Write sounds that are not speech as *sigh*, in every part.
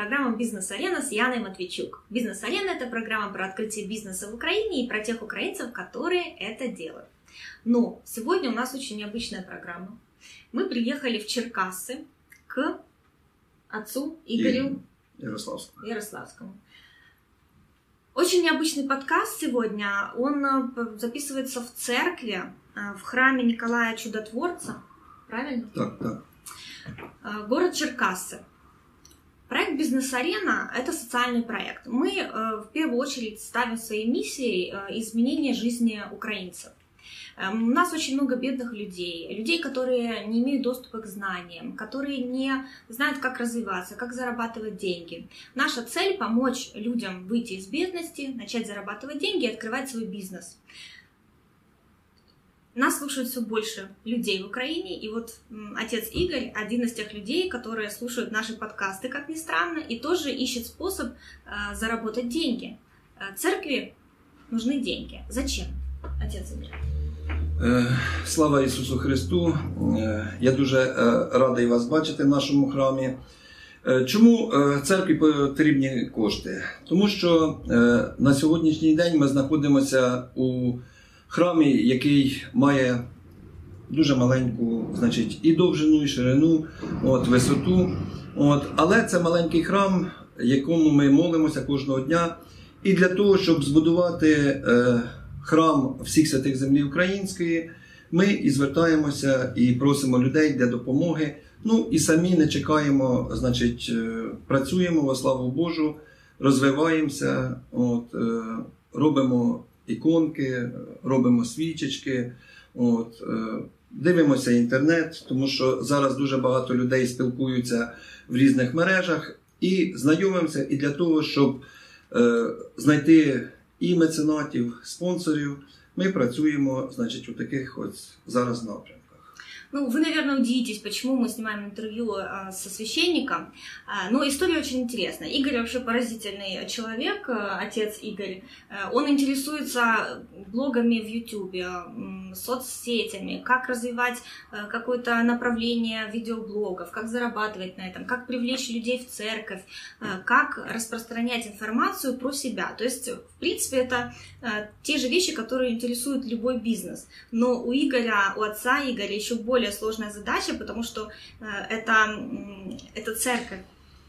программа «Бизнес-арена» с Яной Матвейчук. «Бизнес-арена» — это программа про открытие бизнеса в Украине и про тех украинцев, которые это делают. Но сегодня у нас очень необычная программа. Мы приехали в Черкассы к отцу Игорю Ярославскому. Ярославскому. Очень необычный подкаст сегодня. Он э, записывается в церкви, э, в храме Николая Чудотворца. Правильно? Так, так. Э, Город Черкассы. Проект «Бизнес-арена» — это социальный проект. Мы в первую очередь ставим своей миссией изменение жизни украинцев. Эм, у нас очень много бедных людей, людей, которые не имеют доступа к знаниям, которые не знают, как развиваться, как зарабатывать деньги. Наша цель — помочь людям выйти из бедности, начать зарабатывать деньги и открывать свой бизнес. Нас слушают все больше людей в Украине, и вот отец Игорь один из тех людей, которые слушают наши подкасты, как ни странно, и тоже ищет способ э, заработать деньги. Э, церкви нужны деньги. Зачем, отец Игорь? Е, слава Ісусу Христу! Е, я дуже е, радий вас бачити в нашому храмі. Чому церкві потрібні кошти? Тому що на сьогоднішній день ми знаходимося у храмі, який має дуже маленьку значить, і довжину, і ширину, от, висоту. От, Але це маленький храм, якому ми молимося кожного дня. І для того, щоб збудувати храм всіх святих землі української, ми і звертаємося і просимо людей для допомоги. Ну і самі не чекаємо, значить, е, працюємо во славу Божу, розвиваємося, от, е, робимо іконки, робимо свічечки, от, е, дивимося інтернет, тому що зараз дуже багато людей спілкуються в різних мережах і знайомимося і для того, щоб знайти і меценатів, спонсорів. Ми працюємо значить, у таких ось зараз напрямках. Ну, вы, наверное, удивитесь, почему мы снимаем интервью а, со священником. А, но история очень интересная. Игорь вообще поразительный человек, а, отец Игорь. А, он интересуется блогами в Ютубе, соцсетями, как развивать а, какое-то направление видеоблогов, как зарабатывать на этом, как привлечь людей в церковь, а, как распространять информацию про себя. То есть, в принципе, это а, те же вещи, которые интересуют любой бизнес. Но у Игоря, у отца Игоря еще более сложная задача, потому что э, это, это церковь.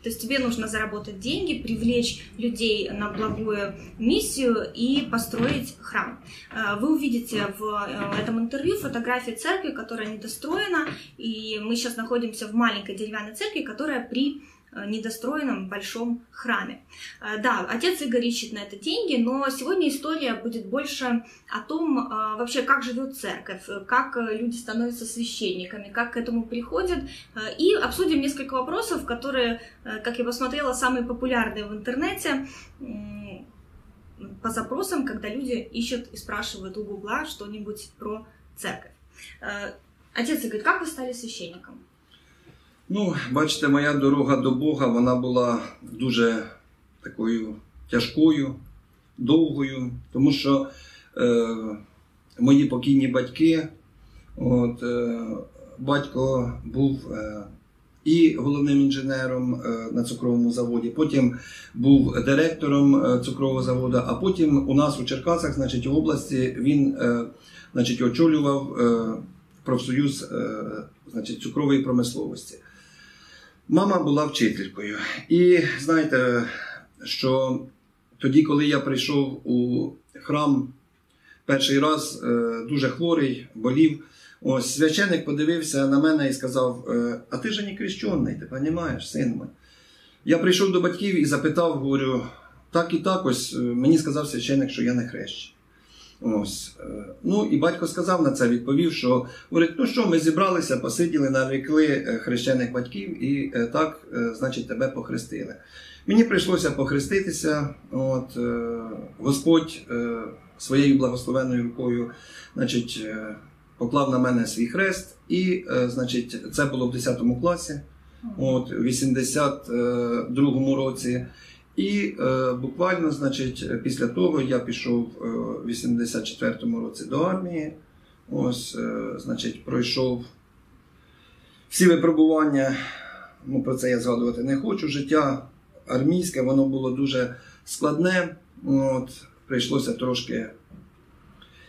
То есть тебе нужно заработать деньги, привлечь людей на благую миссию и построить храм. Э, вы увидите в э, этом интервью фотографии церкви, которая недостроена, и мы сейчас находимся в маленькой деревянной церкви, которая при недостроенном большом храме. Э, да, отец Игорь ищет на это деньги, но сегодня история будет больше о том, э, вообще, как живет церковь, как люди становятся священниками, как к этому приходят, и обсудим несколько вопросов, которые, как я посмотрела, самые популярные в интернете по запросам, когда люди ищут и спрашивают у Гугла что-нибудь про церковь. Отец Игорь, как вы стали священником? Ну, бачите, моя дорога до Бога вона була дуже такою тяжкою, довгою, тому що е, мої покійні батьки, от, е, батько був е, і головним інженером е, на цукровому заводі, потім був директором е, цукрового заводу, а потім у нас у Черкасах, значить, в області, він е, значить, очолював е, профсоюз е, значить, цукрової промисловості. Мама була вчителькою. І знаєте, що тоді, коли я прийшов у храм перший раз, е, дуже хворий, болів, ось священник подивився на мене і сказав: «Е, А ти ж не крещений, ти розумієш, син мій. Я прийшов до батьків і запитав, говорю, так і так ось е, мені сказав священник, що я не хрещений. Ось. Е, ну і батько сказав на це, відповів, що говорить, ну що, ми зібралися, посиділи, нарекли е, хрещених батьків і е, так, значить, тебе похрестили. Мені прийшлося похреститися. От, Господь своєю благословенною рукою значить, поклав на мене свій хрест, і значить, це було в 10 класі, от, у 82 році. І е, буквально, значить, після того я пішов е, в 84-му році до армії. Ось, е, значить, пройшов всі випробування. Ну, про це я згадувати не хочу. Життя армійське, воно було дуже складне. От, Прийшлося трошки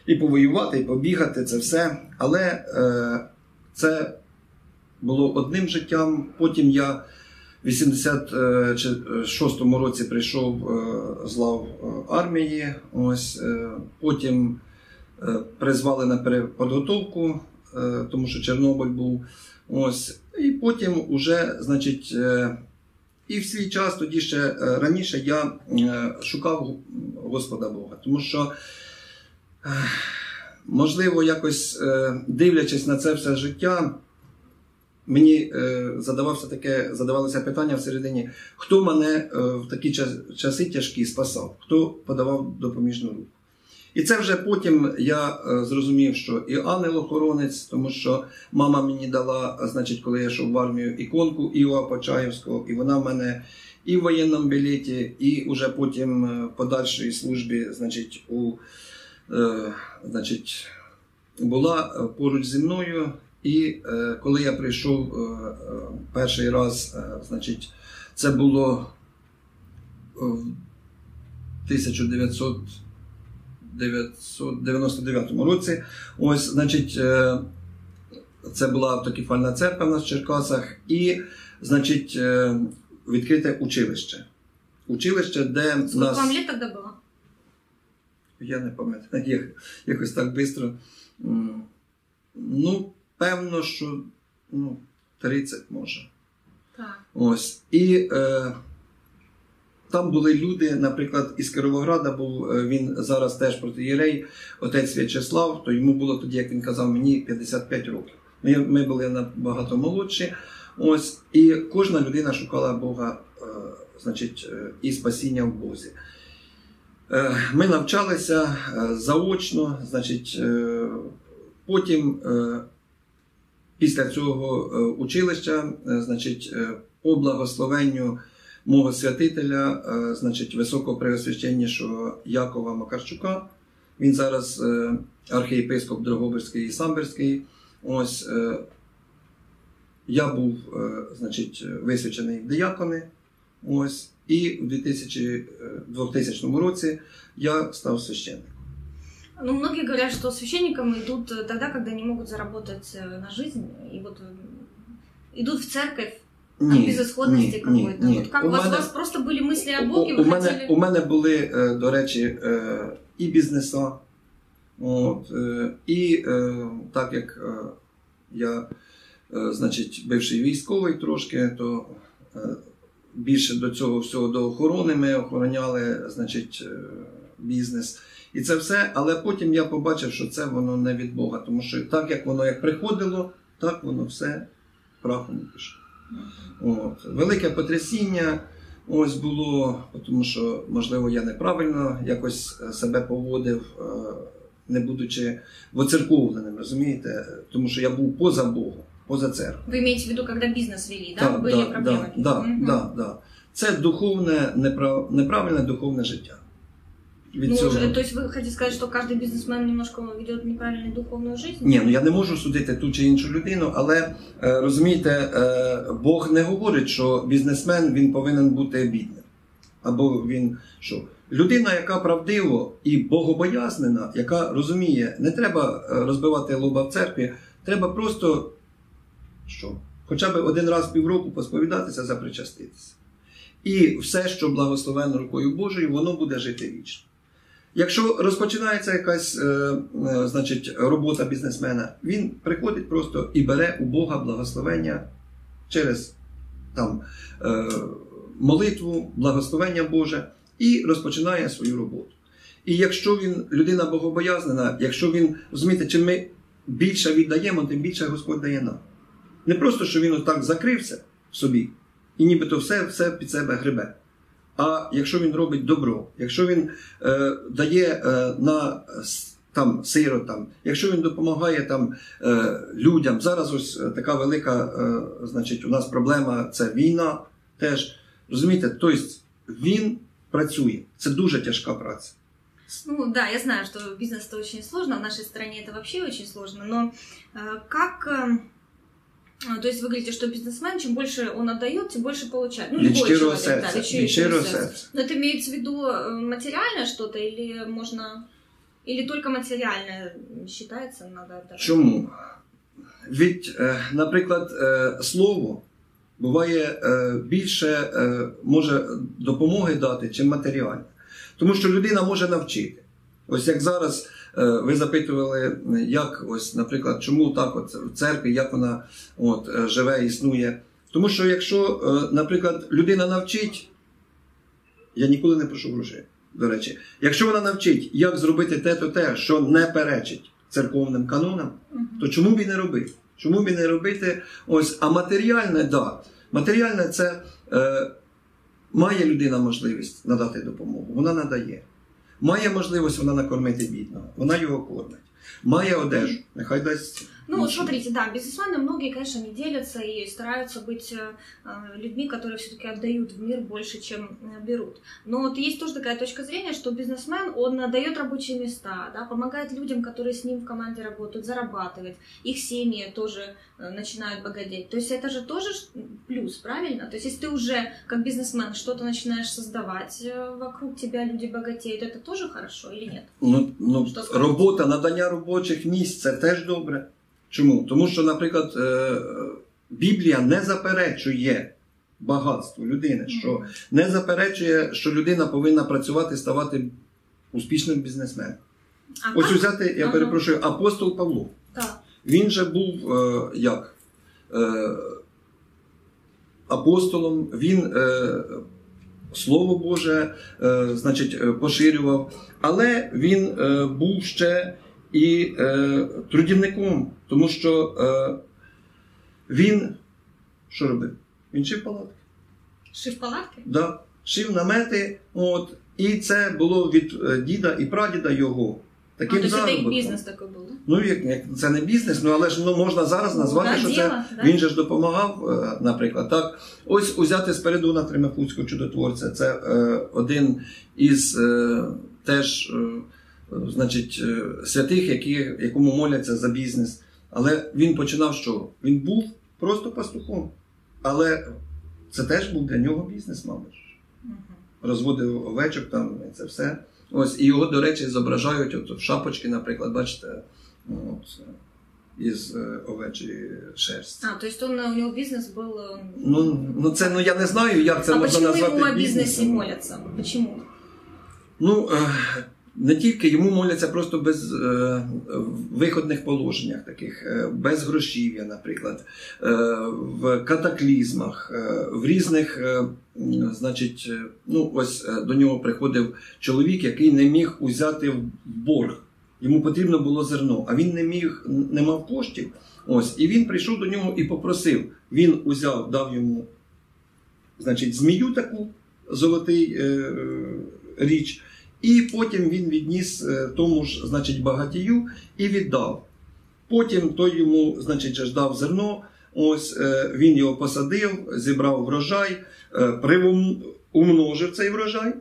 і повоювати, і побігати, це все. Але е, це було одним життям. Потім я в 86-му році прийшов е, з лав е, армії. Ось, е, потім е, призвали на переподготовку, е, тому що Чорнобиль був. Ось, і потім уже, значить, е, і в свій час, тоді ще е, раніше, я е, шукав Господа Бога, тому що, е, можливо, якось е, дивлячись на це все життя, мені е, задавався таке, задавалося питання всередині, хто мене е, в такі час- часи тяжкі спасав, хто подавав допоміжну руку. І це вже потім я е, зрозумів, що і ангел-охоронець, тому що мама мені дала, значить, коли я йшов в армію, іконку Іова Почаєвського, і вона в мене і в воєнному білеті, і вже потім в подальшій службі, значить, у, е, значить, була поруч зі мною. І е, коли я прийшов е, е, перший раз, е, значить, це було в 1900 999 році. Ось, значить, е, це була автокефальна церква в нас в Черкасах, і, значить, е, відкрите училище. Училище, де Сколько нас. вам лет тогда было? Я не пам'ятаю, *laughs* якось так швидко. Ну, певно, що ну, 30 може. Так. Ось. І е, там були люди, наприклад, із Кировограда був е, він зараз теж протиєрей, отець В'ячеслав, то йому було тоді, як він казав, мені 55 років. Ми, ми були набагато молодші. Ось, і кожна людина шукала Бога, е, значить, е, і спасіння в Бозі. Е, Ми навчалися е, заочно, значить, е, потім е, після цього е, училища, е, значить, е, по благословенню мого святителя, значить, високопреосвященнішого Якова Макарчука. Він зараз архієпископ Дрогобицький і Самбірський. Ось я був, значить, висвячений в диякони. Ось, і в 2000, е, 2000 році я став священником. Ну, многие говорят, что священникам идут э, тогда, когда не могут заработать э, на жизнь, и вот э, идут в церковь от безысходности какой-то. Вот как у, вас, у вас просто были мысли о Боге, у, вы у, мене, хотели... у мене були, е, до речі, е, і бізнеса. От, е, і е, так як е, я, е, значить, бивший військовий трошки, то е, більше до цього всього до охорони ми охороняли, значить, е, бізнес. І це все, але потім я побачив, що це воно не від Бога, тому що так як воно як приходило, так воно все прахом пішло. От. Велике потрясіння ось було, тому що, можливо, я неправильно якось е, себе поводив, е, не будучи воцерковленим, розумієте? Тому що я був поза Богом, поза церквою. Вы имеете в виду, когда бизнес вели, да? Так, Были да, проблемы? да, да, Мгм. да, да. Це духовне, неправ... неправильне духовне життя. Від Ну, цього... то есть вы хотите сказать, что каждый бизнесмен немножко ведет неправильную духовную жизнь? Ні, ну я не можу судити ту чи іншу людину, але е, розумієте, е, Бог не говорить, що бізнесмен він повинен бути бідним. Або він що? Людина, яка правдиво і богобоязнена, яка розуміє, не треба е, розбивати лоба в церкві, треба просто що? Хоча б один раз в півроку посповідатися, запричаститися. І все, що благословено рукою Божою, воно буде жити вічно. Якщо розпочинається якась е, е, значить, робота бізнесмена, він приходить просто і бере у Бога благословення через там, е, молитву, благословення Боже і розпочинає свою роботу. І якщо він людина богобоязнена, якщо він розумієте, чим ми більше віддаємо, тим більше Господь дає нам. Не просто, що він отак закрився в собі, і нібито все, все під себе гребе А якщо він робить добро, якщо він е, дає е, на с- там сиротам, якщо він допомагає там е, людям, зараз ось е, така велика, е, значить, у нас проблема це війна теж. Розумієте, тобто він працює. Це дуже тяжка праця. Ну да, я знаю, что бизнес это очень сложно, в нашей стране это вообще очень сложно, но э, как, э, А, То есть вы говорите, что бизнесмен, чем больше он отдает, тем больше получает. Ну, Від любой щирого человек, да, серця. від щирого Від щирого серця. серця. Но это имеется в виду э, материальное что-то или можно... Или только материальное считается, надо отдавать? Чому? Від, е, наприклад, е, слово буває е, більше е, може допомоги дати, чим матеріальне. Тому що людина може навчити. Ось як зараз е, ви запитували, як ось, наприклад, чому так от в церкві, як вона от, е, живе, існує. Тому що якщо, е, наприклад, людина навчить, я ніколи не прошу грошей, до речі, якщо вона навчить, як зробити те, то те, що не перечить церковним канонам, то чому б і не робити? Чому б і не робити ось, а матеріальне, да. Матеріальне це е, має людина можливість надати допомогу, вона надає. Має можливість вона накормити бідного, вона його кормить. Має одежу, нехай дасть. Ну, іншим. смотрите, да, бизнесмены многие, конечно, не делятся и стараются быть э, э, людьми, которые все-таки отдают в мир больше, чем э, берут. Но вот есть тоже такая точка зрения, что бизнесмен, он дает рабочие места, да, помогает людям, которые с ним в команде работают, зарабатывать, их семьи тоже начинают богатеть. То есть это же тоже плюс, правильно? То есть если ты уже как бизнесмен что-то начинаешь создавать, вокруг тебя люди богатеют, это тоже хорошо или нет? Ну, ну, робота, надання робочих місць це теж добре. Чому? Тому що, наприклад, е, Біблія не заперечує багатство людини, що не заперечує, що людина повинна працювати, ставати успішним бізнесменом. А Ось взяти, я Ага. перепрошую, апостол Павло. Да. Він же був е, як? Е, апостолом, він е, Слово Боже е, значить, е, поширював, але він був ще і е, трудівником, тому що е, він що робив? Він шив палатки. Шив палатки? Да, шив намети, от, і це було від е, діда і прадіда його. А, Таким то есть это их заробітком. бизнес такой? Ну, як, як це не бізнес, ну але ж ну, можна зараз назвати, Да, що це да. він же ж допомагав, е, наприклад. Так, ось узяти Спиридона Тримафуцького чудотворця. Це е, один із е, теж, е, значить, е, святих, які, якому моляться за бізнес. Але він починав чого? Він був просто пастухом. Але це теж був для нього бізнес, мабуть розводив овечок там і це все. Ось, і його, до речі, зображають от, в шапочки, наприклад, бачите, от, із е, овечої шерсті. А, то есть он, у него бизнес был... э, Ну, ну це ну я не знаю, як це а можна назвати ему о бизнесе бізнесом. молятся? Почему? Ну е, не тільки йому моляться просто без е, виходних положеннях, таких е, без грошів'я, наприклад, е, в катаклізмах, е, в різних, е, значить, е, ну ось е, до нього приходив чоловік, який не міг узяти в борг. Йому потрібно було зерно, а він не міг, не мав коштів. Ось, і він прийшов до нього і попросив. Він узяв, дав йому, значить, змію таку золотий е, річ, і потім він відніс е, тому ж, значить, багатію і віддав. Потім той йому, значить, же дав зерно. Ось е, він його посадив, зібрав врожай, е, умножив цей врожай.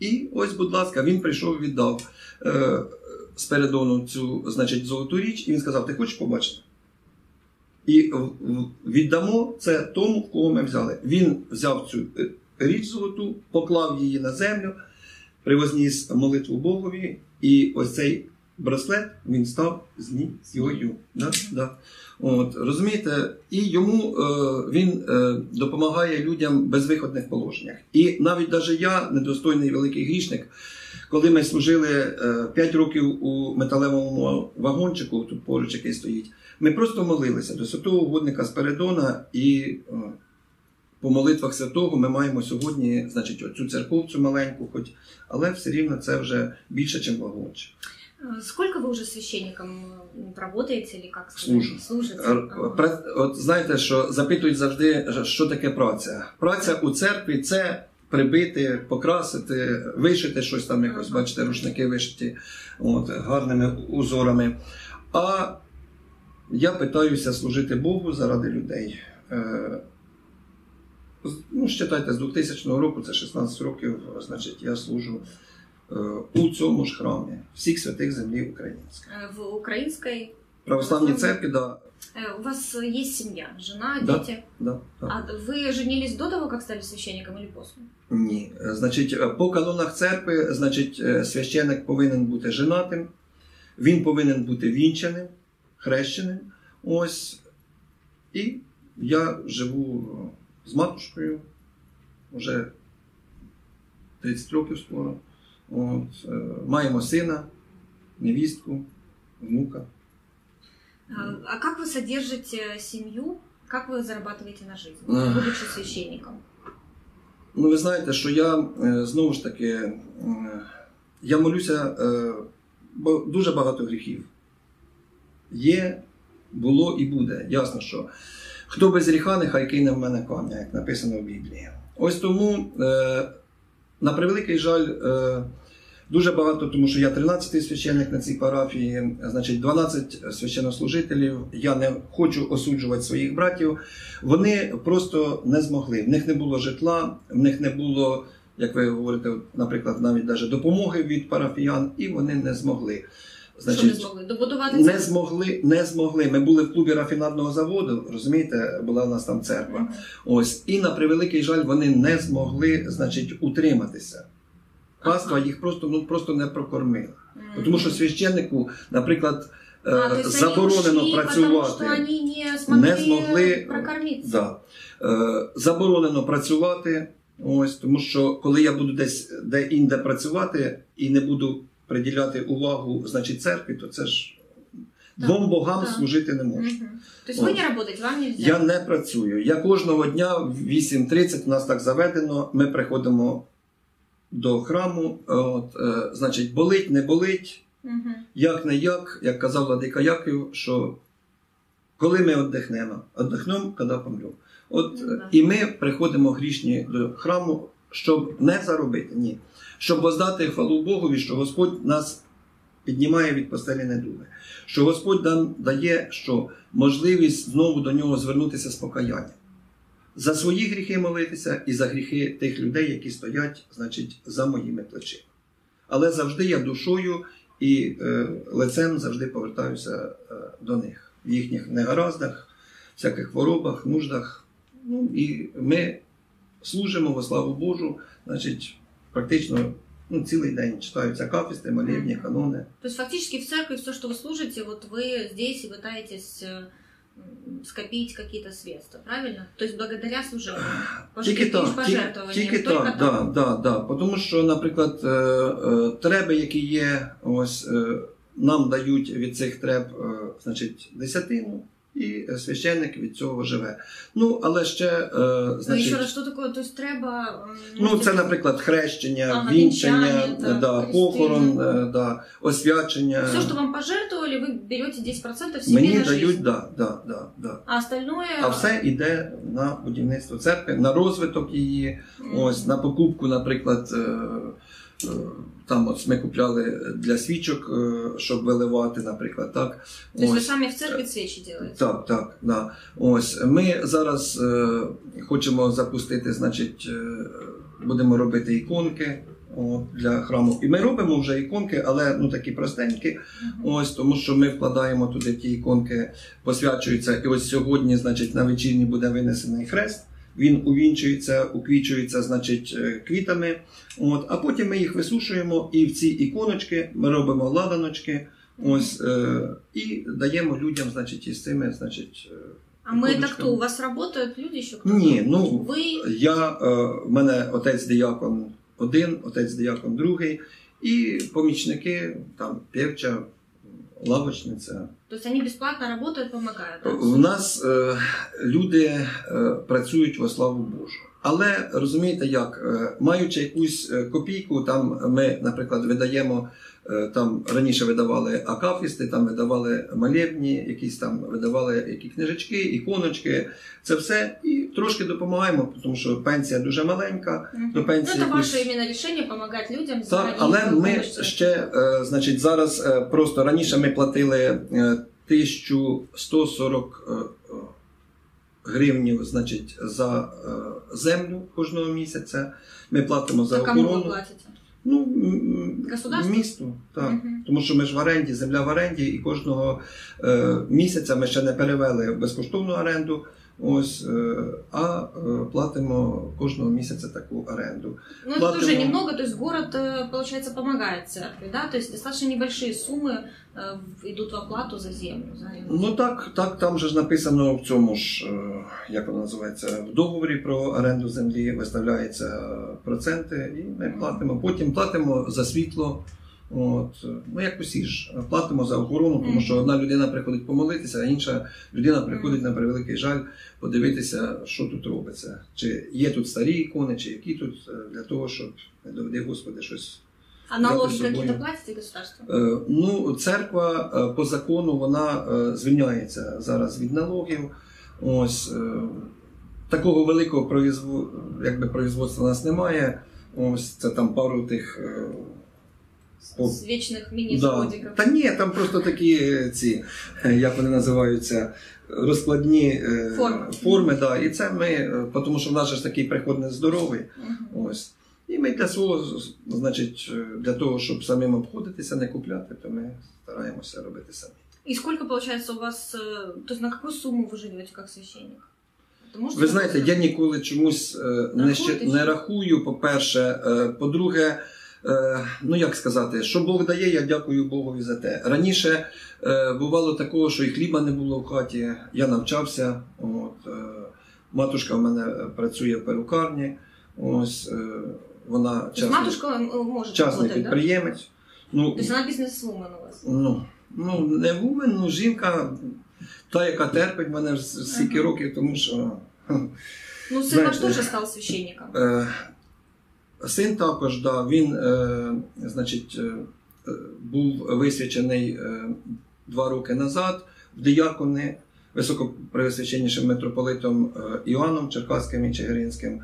І ось, будь ласка, він прийшов, віддав Спиридону цю, значить, золоту річ, і він сказав: Ти хочеш побачити? І віддамо це тому, в кого ми взяли. Він взяв цю річ золоту, поклав її на землю, привозніс молитву Богові, і ось цей браслет він став з ні- Да? Да. От, розумієте, і йому е, він е, допомагає людям в безвиходних положеннях. І навіть даже я, недостойний великий грішник, коли ми служили е, 5 років у металевому вагончику, тут поруч який стоїть, ми просто молилися до святого угодника Спиридона і е, по молитвах святого ми маємо сьогодні, значить, оцю церковцю маленьку, хоч, але все рівно це вже більше, ніж вагончик. Э, Сколько вы уже священником э, работаете или как сказать? Служу. Служите? Р- Ага. пра- От знаєте, що запитують завжди, що таке праця. Праця у церкві це прибити, покрасити, вишити щось там, якось, Ага. бачите, рушники вишиті от, гарними узорами. А я питаюся служити Богу заради людей. Е, з- Ну, считайте, з 2000 року, це 16 років, значить, я служу е, у цьому ж храмі всіх святих землі українських. Э, В украинской Православні церкви, да, Э, У вас э, есть семья, жена, Да. дети. да, да. А вы женились до того, как стали священником или после? Ні. Е, Значить, е, по канонах церкви, значить, е, священик повинен бути женатим, він повинен бути вінчаним, хрещеним. Ось. І я живу з матушкою вже 30 років скоро. От. е, Маємо сина, невістку, внука. А а как вы содержите семью? Как вы зарабатываете на жизнь, Ах. будучи священником? Ну, ви знаєте, що я е, знову ж таки е, я молюся, е, бо дуже багато гріхів. Є, було і буде. Ясно, що хто без гріха, нехай кине в мене камінь, як написано в Біблії. Ось тому, е, на превеликий жаль, е, дуже багато, тому що я 13-й священник на цій парафії, значить 12 священнослужителів. Я не хочу осуджувати своїх братів. Вони просто не змогли. В них не було житла, в них не було, як ви говорите, наприклад, навіть даже допомоги від парафіян, і вони не змогли. Що не змогли? Добудувати не змогли, не змогли. Ми були в клубі рафінадного заводу, розумієте, була у нас там церква. Мгм. Ось, і на превеликий жаль, вони не змогли, значить, утриматися. Паства їх просто, ну, просто не прокормила. Мгм. Тому що священнику, наприклад, е, А, заборонено ушли, працювати. Они не смогли, Не змогли. Да. Е, заборонено працювати. Ось, тому що коли я буду десь де інде працювати і не буду приділяти увагу значить, церкві, то це ж двом богам да. служити не можна. Мгм. То есть вы Вот. не работаете, вам нельзя? Я не працюю. Я кожного дня в 8.30 у нас так заведено. Ми приходимо до храму. От, е, значить, болить, не болить. Мгм. Як не як, як казав Владика Яків, що коли ми віддихнемо, віддихнемо, коли помремо. От Ну, е, і ми приходимо грішні до храму, щоб не заробити, ні. Щоб воздати хвалу Богові, що Господь нас піднімає від постелі недуги. Що Господь нам дає що можливість знову до нього звернутися з покаянням. За свої гріхи молитися і за гріхи тих людей, які стоять, значить, за моїми плечима. Але завжди я душою і е, лицем завжди повертаюся е, до них в їхніх негараздах, всяких хворобах, нуждах. Ну, і ми служимо во славу Божу, значить, практично ну, цілий день читаються кафісти, молебні, канони. То есть фактически в церкви все, что вы служите, вот вы здесь и пытаетесь э, м, скопить какие-то средства, правильно? То есть благодаря служению. Тільки Пож- так, ті- пожертвованиям, тільки только так, да, да, да. Тому що, наприклад, е, е, треби, які є, ось е, нам дають від цих треб, е, значить, десятину, і священник від цього живе. Ну, але ще, е, Ну, значить, еще раз, что такое? То есть треба... Ну, це, наприклад, хрещення, Ага, вінчання, вінчання, да, похорон, е, да, освячення. Все, что вам пожертвовали, вы берете 10% себе Мені на дають, жизнь. да, да, да, да. А остальное... А все йде на будівництво церкви, на розвиток її, м, ось на покупку, наприклад. е, е, Там от ми купляли для свічок, е, щоб виливати, наприклад, так. То есть вы Ось. сами в церкви свечи делаете? Так, так, да. Ось ми зараз е, хочемо запустити, значить, е, будемо робити іконки от, для храму. І ми робимо вже іконки, але ну такі простенькі. Мгм. Ось тому, що ми вкладаємо туди ті іконки, посвячуються. І ось сьогодні, значить, на вечірні буде винесений хрест Він увінчується, уквічується, значить, е, квітами. От, а потім ми їх висушуємо, і в ці іконочки ми робимо ладаночки. Ось е, і даємо людям, значить, із цими, значить. е, А мы это иконочками. кто? У вас работают люди еще? кто-то? Ні, ну Вы... я е, в мене отець диякон один, отець диякон другий, і помічники там певча, лавочниця. То есть они бесплатно работают, помогают? В нас е, люди е, працюють во славу Божу. Але розумієте як, е, маючи якусь е, копійку, там ми, наприклад, видаємо. е, Там раніше видавали акафісти, там видавали молебні, якісь там видавали які книжечки, іконочки. Це все і трошки допомагаємо, тому що пенсія дуже маленька. Мгм. до пенсии Ну, это пусть- ваше именно решение помогать людям. Так, але ми помощь. ще, значить, зараз просто раніше ми платили е, 1140 е, е, гривнів, значить, за е, землю кожного місяця. Ми платимо за А охорону. платите? Ну, місту, так. Угу. Тому що ми ж в оренді, земля в оренді, і кожного е, місяця ми ще не перевели безкоштовну оренду. Ось, е, а е, платимо кожного місяця таку оренду. Ну, это Платимо. тоже немного, то есть город, э, получается, помогает церкви, да, то есть достаточно небольшие суммы э, в- идут в оплату за землю, за аренду. Ну так, так, там же ж написано в цьому ж, е, як воно називається, в договорі про оренду землі виставляються проценти, і ми платимо. Потім платимо за світло. От, ну як усі ж, платимо за охорону, тому що одна людина приходить помолитися, а інша людина приходить на превеликий жаль подивитися, що тут робиться. Чи є тут старі ікони, чи які тут, е, для того, щоб не доведи Господи щось А налоги з собою. государство? Е, Ну, церква е, по закону вона звільняється зараз від налогів. Ось такого великого якби производства у нас немає. Ось це там пару тих. е, О. С вечных Да. мини-заводиков. Та ні, там просто такі е, ці, е, як вони називаються, розкладні е, Форми. форми да. І це ми, е, тому що в нас же ж такий приход нездоровий. Мгм. Ось. І ми для свого, з- значить, е, для того, щоб самим обходитися, не купляти, то ми стараємося робити самі. И сколько, получается, у вас, э, то есть на какую сумму вы живете как священник? Это можете Ви знаєте, я сказать? ніколи чомусь е, не, Рахуєте ще, чи не ні? рахую, по-перше. Е, По-друге, е, ну як сказати, що Бог дає, я дякую Богові за те. Раніше е, бувало такого, що і хліба не було в хаті, я навчався. От, е, матушка в мене працює в перукарні. Ось е, вона То частний, матушка может частний да? підприємець. Ну, То есть она бизнес-вумен у вас? Ну, ну не вумен, ну жінка, та, яка терпить мене стільки Ага. років, тому що Ну, Знаете, ваш тоже стал священником. е, син також, да, він, е, значить, е, був висвячений е, два роки назад в диякони високопревосвященнішим митрополитом е, Іоанном Черкаським і Чигиринським.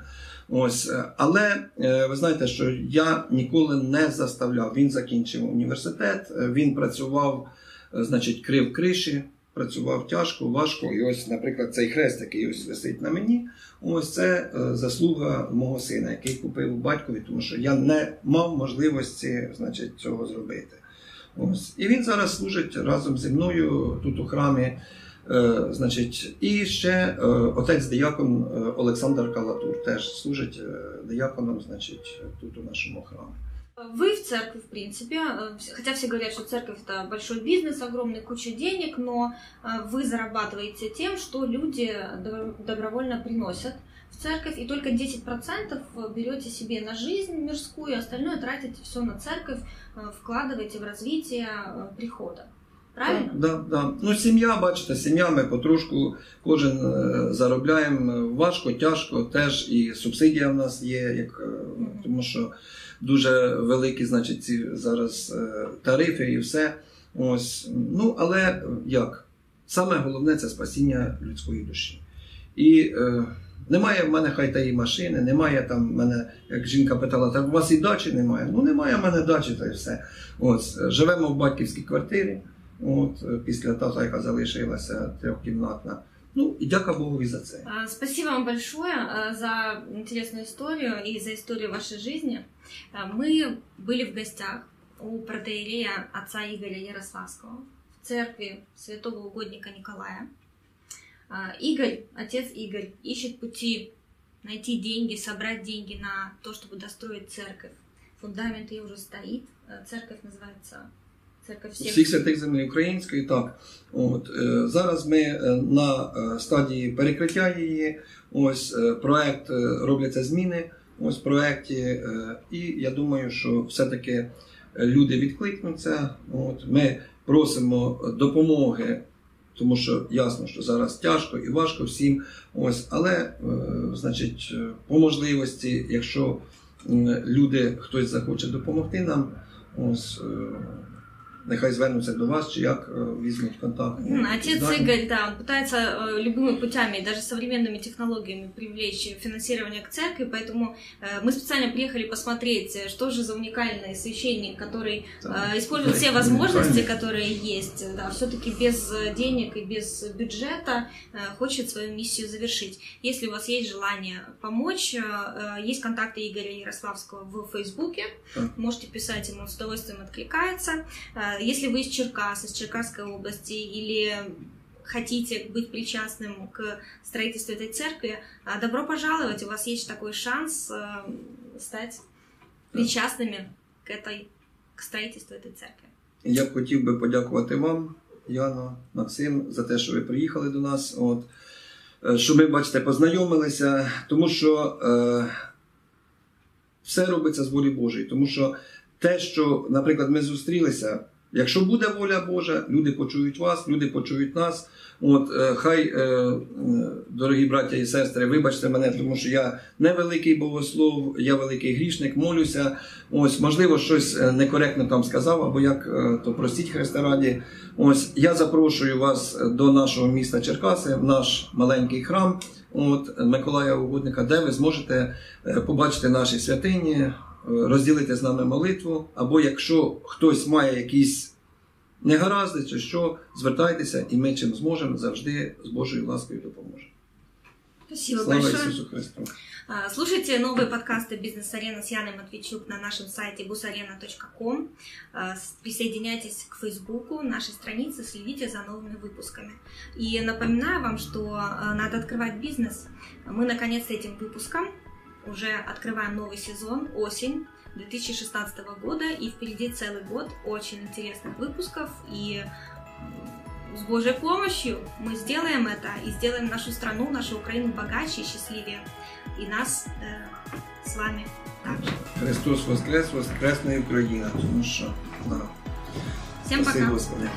Ось, е, але е, ви знаєте, що я ніколи не заставляв. Він закінчив університет, він працював, значить, крив криші, працював тяжко, важко. І ось, наприклад, цей хрест, який ось висить на мені, ось це е, заслуга мого сина, який купив батькові, тому що я не мав можливості, значить, цього зробити. Ось. І він зараз служить разом зі мною тут у храмі. Е, значить, і ще е, отець диякон Олександр Калатур теж служить дияконом, значить, тут у нашому храмі. Вы в церкви, в принципе, э, хотя все говорят, что церковь это большой бизнес, огромный куча денег, но э, вы зарабатываете тем, что люди добро- добровольно приносят в церковь, и только 10% берете себе на жизнь мирскую, остальное тратите все на церковь, э, вкладываете в развитие прихода. Правильно? Да, да. Ну, сім'я, бачите, сім'я, ми потрошку кожен е, заробляємо важко, тяжко, теж і субсидія в нас є, як, е, Мгм. тому що дуже великі, значить, ці зараз е, тарифи і все. Ось. Ну, але як? Саме головне це спасіння людської душі. І е, немає в мене хай тієї машини, немає там в мене, як жінка питала, так у вас і дачі немає. Ну немає в мене дачі, та й все. Е, живемо в батьківській квартирі. От, е, після тата, яка залишилася трьохкімнатна. Ну і дяка Богу і за це. А, Спасибо вам большое а, за интересную историю и за историю вашей жизни. А, Мы были в гостях у протеерея отца Игоря Ярославского в церкви святого угодника Николая. А, Игорь, отец Игорь, ищет пути найти деньги, собрать деньги на то, чтобы достроить церковь. Фундамент ее уже стоит. А, Церковь называется Церковь всех. Всіх святих землі української, так. От, е, зараз ми е, на е, стадії перекриття її. Ось проект робляться зміни. Ось в проекті, і я думаю, що все-таки люди відкликнуться. От, ми просимо допомоги, тому що ясно, що зараз тяжко і важко всім. Ось, але, значить, по можливості, якщо люди, хтось захоче допомогти нам, ось. Нехай звернуться до вас, чи як візьмуть контакт. Отец. Игорь, да, он пытается э, любыми путями, даже современными технологиями привлечь финансирование к церкви, поэтому э, мы специально приехали посмотреть, э, что же за уникальный священник, который использует все возможности, которые есть, да, все-таки без денег и без бюджета хочет свою миссию завершить. Если у вас есть желание помочь, есть контакты Игоря Ярославского в Фейсбуке, можете писать, ему с удовольствием откликается. Э, Если вы из Черкас, из Черкасской области, или хотите быть причастным к строительству этой церкви, а, добро пожаловать, у вас есть такой шанс э, стать причастными к этой к строительству этой церкви. Я б хотів би подякувати вам, Яно, Максим, за те, що ви приїхали до нас. От, Е, що ми, бачите, познайомилися, тому що е, все робиться з волі Божої. Тому що те, що, наприклад, ми зустрілися, якщо буде воля Божа, люди почують вас, люди почують нас. От, е, хай, е, е, дорогі браття і сестри, вибачте мене, тому що я не великий богослов, я великий грішник, молюся. Ось, можливо, щось некоректно там сказав, або як, то простіть Христа раді. Ось я запрошую вас до нашого міста Черкаси, в наш маленький храм, от Миколая Угодника, де ви зможете побачити наші святині, розділити з нами молитву, або якщо хтось має якісь негаразди чи що, звертайтеся, і ми чим зможемо завжди з Божою ласкою допоможемо. Спасибо Слава большое. Ісусу Христу! А, Слушайте новые подкасты «Бизнес-арена» с Яной Матвейчук на нашем сайте busarena.com. А, с- Присоединяйтесь к Фейсбуку, нашей странице, следите за новыми выпусками. И напоминаю вам, что а, надо открывать бизнес. Мы, наконец-то, этим выпуском уже открываем новый сезон, осень 2016 года, и впереди целый год очень интересных выпусков, и с Божьей помощью мы сделаем это и сделаем нашу страну, нашу Украину богаче и счастливее и нас э, с вами также. Христос Воскрес, Воскресна Україна, тому що да. Всем Спасибо, пока! Господи.